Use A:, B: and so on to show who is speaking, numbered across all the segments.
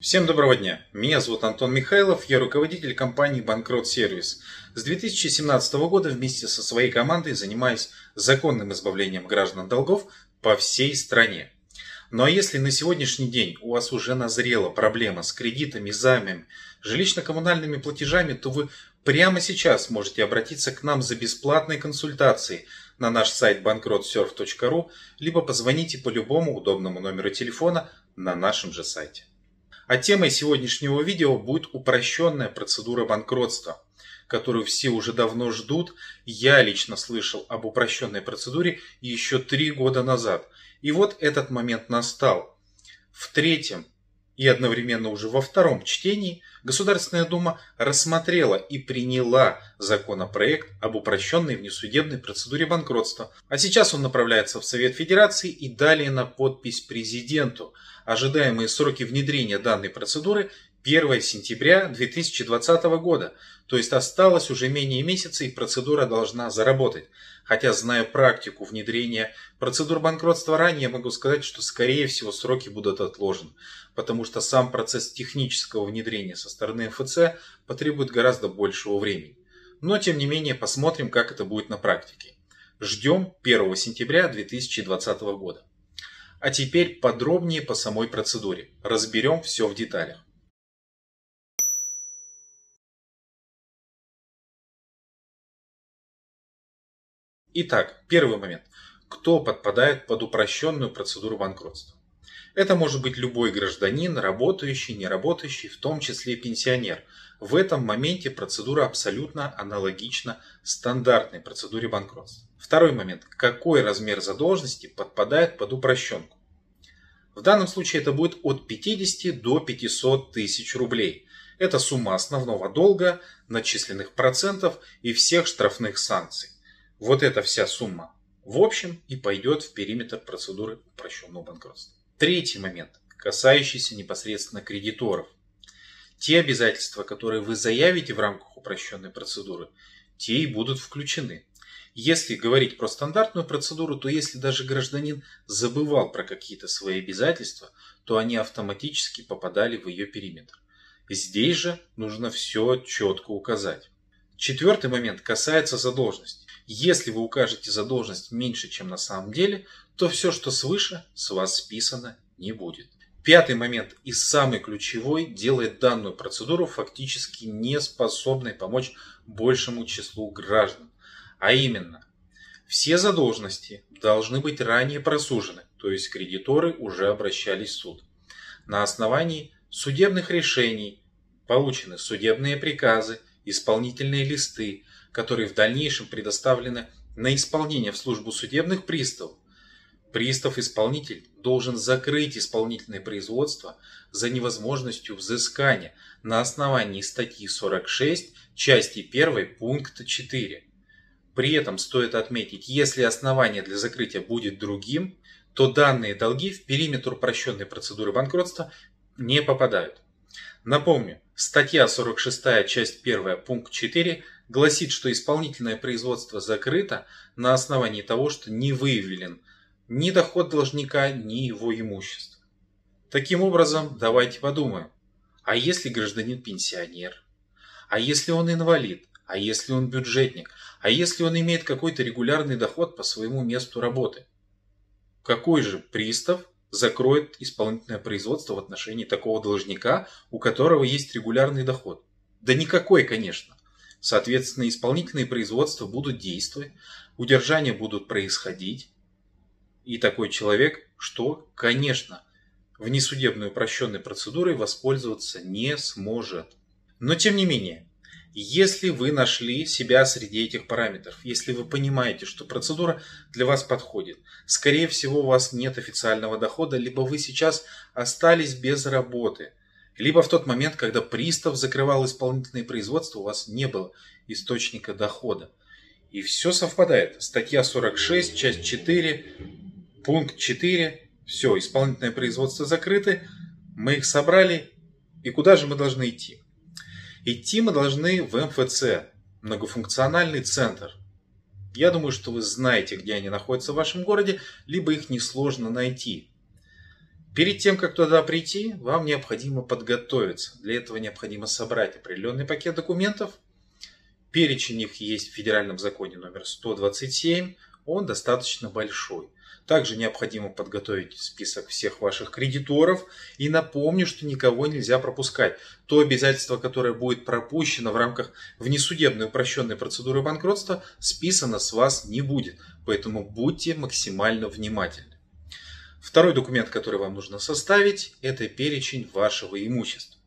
A: Всем доброго дня. Меня зовут Антон Михайлов, я руководитель компании Банкрот Сервис. С 2017 года вместе со своей командой занимаюсь законным избавлением граждан от долгов по всей стране. Ну а если на сегодняшний день у вас уже назрела проблема с кредитами, займами, жилищно-коммунальными платежами, то вы прямо сейчас можете обратиться к нам за бесплатной консультацией на наш сайт bankrotsurf.ru, либо позвоните по любому удобному номеру телефона на нашем же сайте. А темой сегодняшнего видео будет упрощенная процедура банкротства, которую все уже давно ждут. Я лично слышал об упрощенной процедуре еще три года назад. И вот этот момент настал. В третьем и одновременно уже во втором чтении Государственная Дума рассмотрела и приняла законопроект об упрощенной внесудебной процедуре банкротства. А сейчас он направляется в Совет Федерации и далее на подпись президенту. Ожидаемые сроки внедрения данной процедуры 1 сентября 2020 года, то есть осталось уже менее месяца и процедура должна заработать. Хотя, зная практику внедрения процедур банкротства ранее, могу сказать, что скорее всего сроки будут отложены, потому что сам процесс технического внедрения со стороны МФЦ потребует гораздо большего времени. Но, тем не менее, посмотрим, как это будет на практике. Ждем 1 сентября 2020 года. А теперь подробнее по самой процедуре. Разберем все в деталях. Итак, первый момент. Кто подпадает под упрощенную процедуру банкротства? Это может быть любой гражданин, работающий, не работающий, в том числе пенсионер. В этом моменте процедура абсолютно аналогична стандартной процедуре банкротства. Второй момент. Какой размер задолженности подпадает под упрощенку? В данном случае это будет от 50 до 500 тысяч рублей. Это сумма основного долга, начисленных процентов и всех штрафных санкций вот эта вся сумма в общем и пойдет в периметр процедуры упрощенного банкротства. Третий момент, касающийся непосредственно кредиторов. Те обязательства, которые вы заявите в рамках упрощенной процедуры, те и будут включены. Если говорить про стандартную процедуру, то если даже гражданин забывал про какие-то свои обязательства, то они автоматически попадали в ее периметр. Здесь же нужно все четко указать. Четвертый момент касается задолженности. Если вы укажете задолженность меньше, чем на самом деле, то все, что свыше, с вас списано не будет. Пятый момент и самый ключевой делает данную процедуру фактически не способной помочь большему числу граждан. А именно, все задолженности должны быть ранее просужены, то есть кредиторы уже обращались в суд. На основании судебных решений получены судебные приказы, исполнительные листы, которые в дальнейшем предоставлены на исполнение в службу судебных приставов. Пристав-исполнитель должен закрыть исполнительное производство за невозможностью взыскания на основании статьи 46 части 1 пункта 4. При этом стоит отметить, если основание для закрытия будет другим, то данные долги в периметр упрощенной процедуры банкротства не попадают. Напомню, статья 46 часть 1 пункт 4 гласит, что исполнительное производство закрыто на основании того, что не выявлен ни доход должника, ни его имущество. Таким образом, давайте подумаем, а если гражданин пенсионер? А если он инвалид? А если он бюджетник? А если он имеет какой-то регулярный доход по своему месту работы? Какой же пристав закроет исполнительное производство в отношении такого должника, у которого есть регулярный доход? Да никакой, конечно. Соответственно, исполнительные производства будут действовать, удержания будут происходить. И такой человек, что, конечно, внесудебной упрощенной процедурой воспользоваться не сможет. Но тем не менее, если вы нашли себя среди этих параметров, если вы понимаете, что процедура для вас подходит, скорее всего у вас нет официального дохода, либо вы сейчас остались без работы – либо в тот момент, когда пристав закрывал исполнительное производство, у вас не было источника дохода. И все совпадает. Статья 46, часть 4, пункт 4. Все, исполнительное производство закрыты. Мы их собрали. И куда же мы должны идти? Идти мы должны в МФЦ, многофункциональный центр. Я думаю, что вы знаете, где они находятся в вашем городе, либо их несложно найти. Перед тем, как туда прийти, вам необходимо подготовиться. Для этого необходимо собрать определенный пакет документов. Перечень их есть в федеральном законе номер 127. Он достаточно большой. Также необходимо подготовить список всех ваших кредиторов. И напомню, что никого нельзя пропускать. То обязательство, которое будет пропущено в рамках внесудебной упрощенной процедуры банкротства, списано с вас не будет. Поэтому будьте максимально внимательны. Второй документ, который вам нужно составить, это перечень вашего имущества.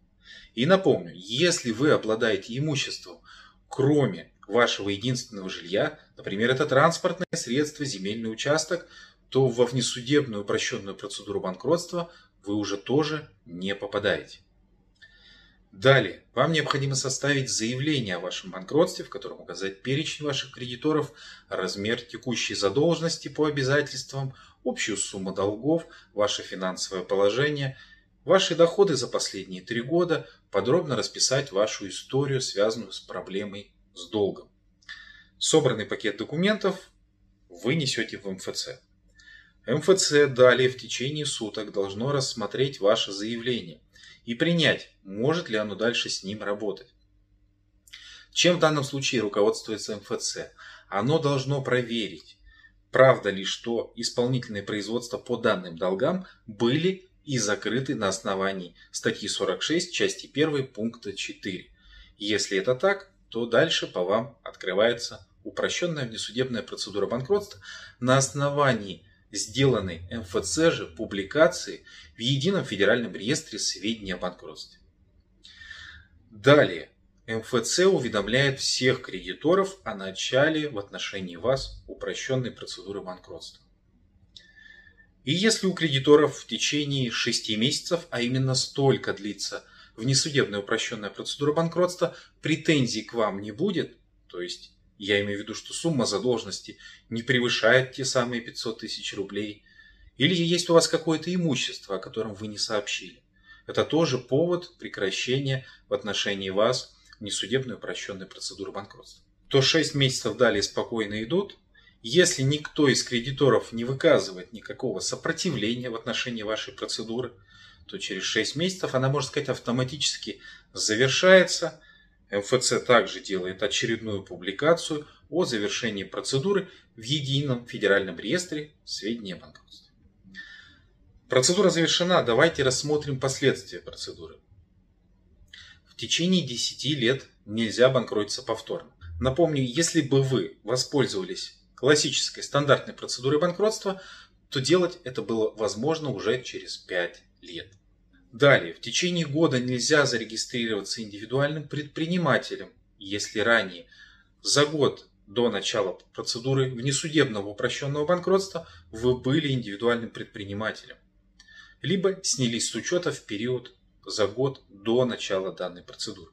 A: И напомню, если вы обладаете имуществом, кроме вашего единственного жилья, например, это транспортное средство, земельный участок, то во внесудебную упрощенную процедуру банкротства вы уже тоже не попадаете. Далее, вам необходимо составить заявление о вашем банкротстве, в котором указать перечень ваших кредиторов, размер текущей задолженности по обязательствам, общую сумму долгов, ваше финансовое положение, ваши доходы за последние три года, подробно расписать вашу историю, связанную с проблемой с долгом. Собранный пакет документов вы несете в МФЦ. МФЦ далее в течение суток должно рассмотреть ваше заявление и принять, может ли оно дальше с ним работать. Чем в данном случае руководствуется МФЦ? Оно должно проверить, правда ли, что исполнительные производства по данным долгам были и закрыты на основании статьи 46 части 1 пункта 4. Если это так, то дальше по вам открывается упрощенная внесудебная процедура банкротства на основании сделанной МФЦ же публикации в Едином федеральном реестре сведений о банкротстве. Далее. МФЦ уведомляет всех кредиторов о начале в отношении вас упрощенной процедуры банкротства. И если у кредиторов в течение 6 месяцев, а именно столько длится внесудебная упрощенная процедура банкротства, претензий к вам не будет, то есть я имею в виду, что сумма задолженности не превышает те самые 500 тысяч рублей. Или есть у вас какое-то имущество, о котором вы не сообщили. Это тоже повод прекращения в отношении вас несудебной упрощенной процедуры банкротства. То 6 месяцев далее спокойно идут. Если никто из кредиторов не выказывает никакого сопротивления в отношении вашей процедуры, то через 6 месяцев она, можно сказать, автоматически завершается – МФЦ также делает очередную публикацию о завершении процедуры в Едином федеральном реестре сведений о банкротстве. Процедура завершена, давайте рассмотрим последствия процедуры. В течение 10 лет нельзя банкротиться повторно. Напомню, если бы вы воспользовались классической стандартной процедурой банкротства, то делать это было возможно уже через 5 лет. Далее, в течение года нельзя зарегистрироваться индивидуальным предпринимателем, если ранее за год до начала процедуры внесудебного упрощенного банкротства вы были индивидуальным предпринимателем, либо снялись с учета в период за год до начала данной процедуры.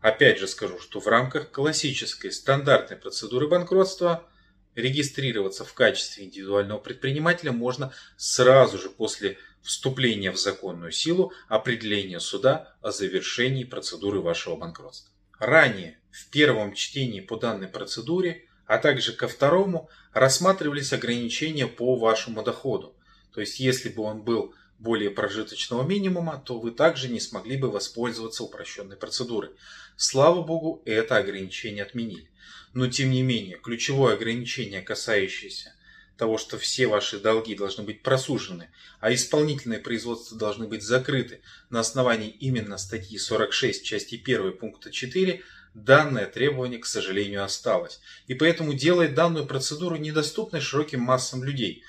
A: Опять же скажу, что в рамках классической стандартной процедуры банкротства регистрироваться в качестве индивидуального предпринимателя можно сразу же после вступления в законную силу определения суда о завершении процедуры вашего банкротства. Ранее в первом чтении по данной процедуре, а также ко второму рассматривались ограничения по вашему доходу. То есть если бы он был более прожиточного минимума, то вы также не смогли бы воспользоваться упрощенной процедурой. Слава богу, это ограничение отменили. Но тем не менее, ключевое ограничение, касающееся того, что все ваши долги должны быть просужены, а исполнительные производства должны быть закрыты на основании именно статьи 46 части 1 пункта 4, данное требование, к сожалению, осталось. И поэтому делает данную процедуру недоступной широким массам людей.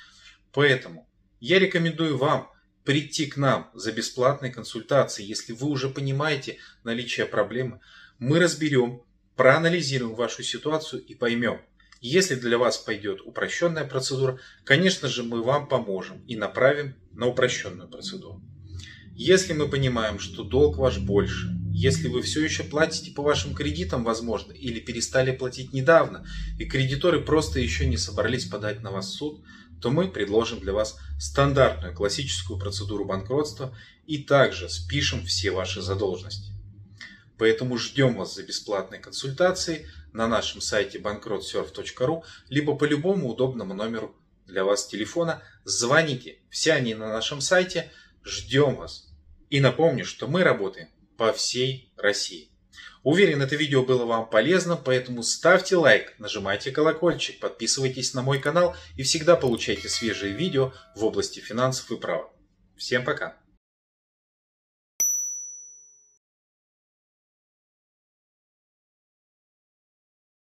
A: Поэтому я рекомендую вам прийти к нам за бесплатной консультацией, если вы уже понимаете наличие проблемы. Мы разберем, проанализируем вашу ситуацию и поймем, если для вас пойдет упрощенная процедура, конечно же мы вам поможем и направим на упрощенную процедуру. Если мы понимаем, что долг ваш больше, если вы все еще платите по вашим кредитам, возможно, или перестали платить недавно, и кредиторы просто еще не собрались подать на вас в суд, то мы предложим для вас стандартную классическую процедуру банкротства и также спишем все ваши задолженности. Поэтому ждем вас за бесплатной консультацией на нашем сайте bankrottsurf.ru либо по любому удобному номеру для вас телефона, звоните. Все они на нашем сайте. Ждем вас. И напомню, что мы работаем по всей России. Уверен, это видео было вам полезным, поэтому ставьте лайк, нажимайте колокольчик, подписывайтесь на мой канал и всегда получайте свежие видео в области финансов и права. Всем пока!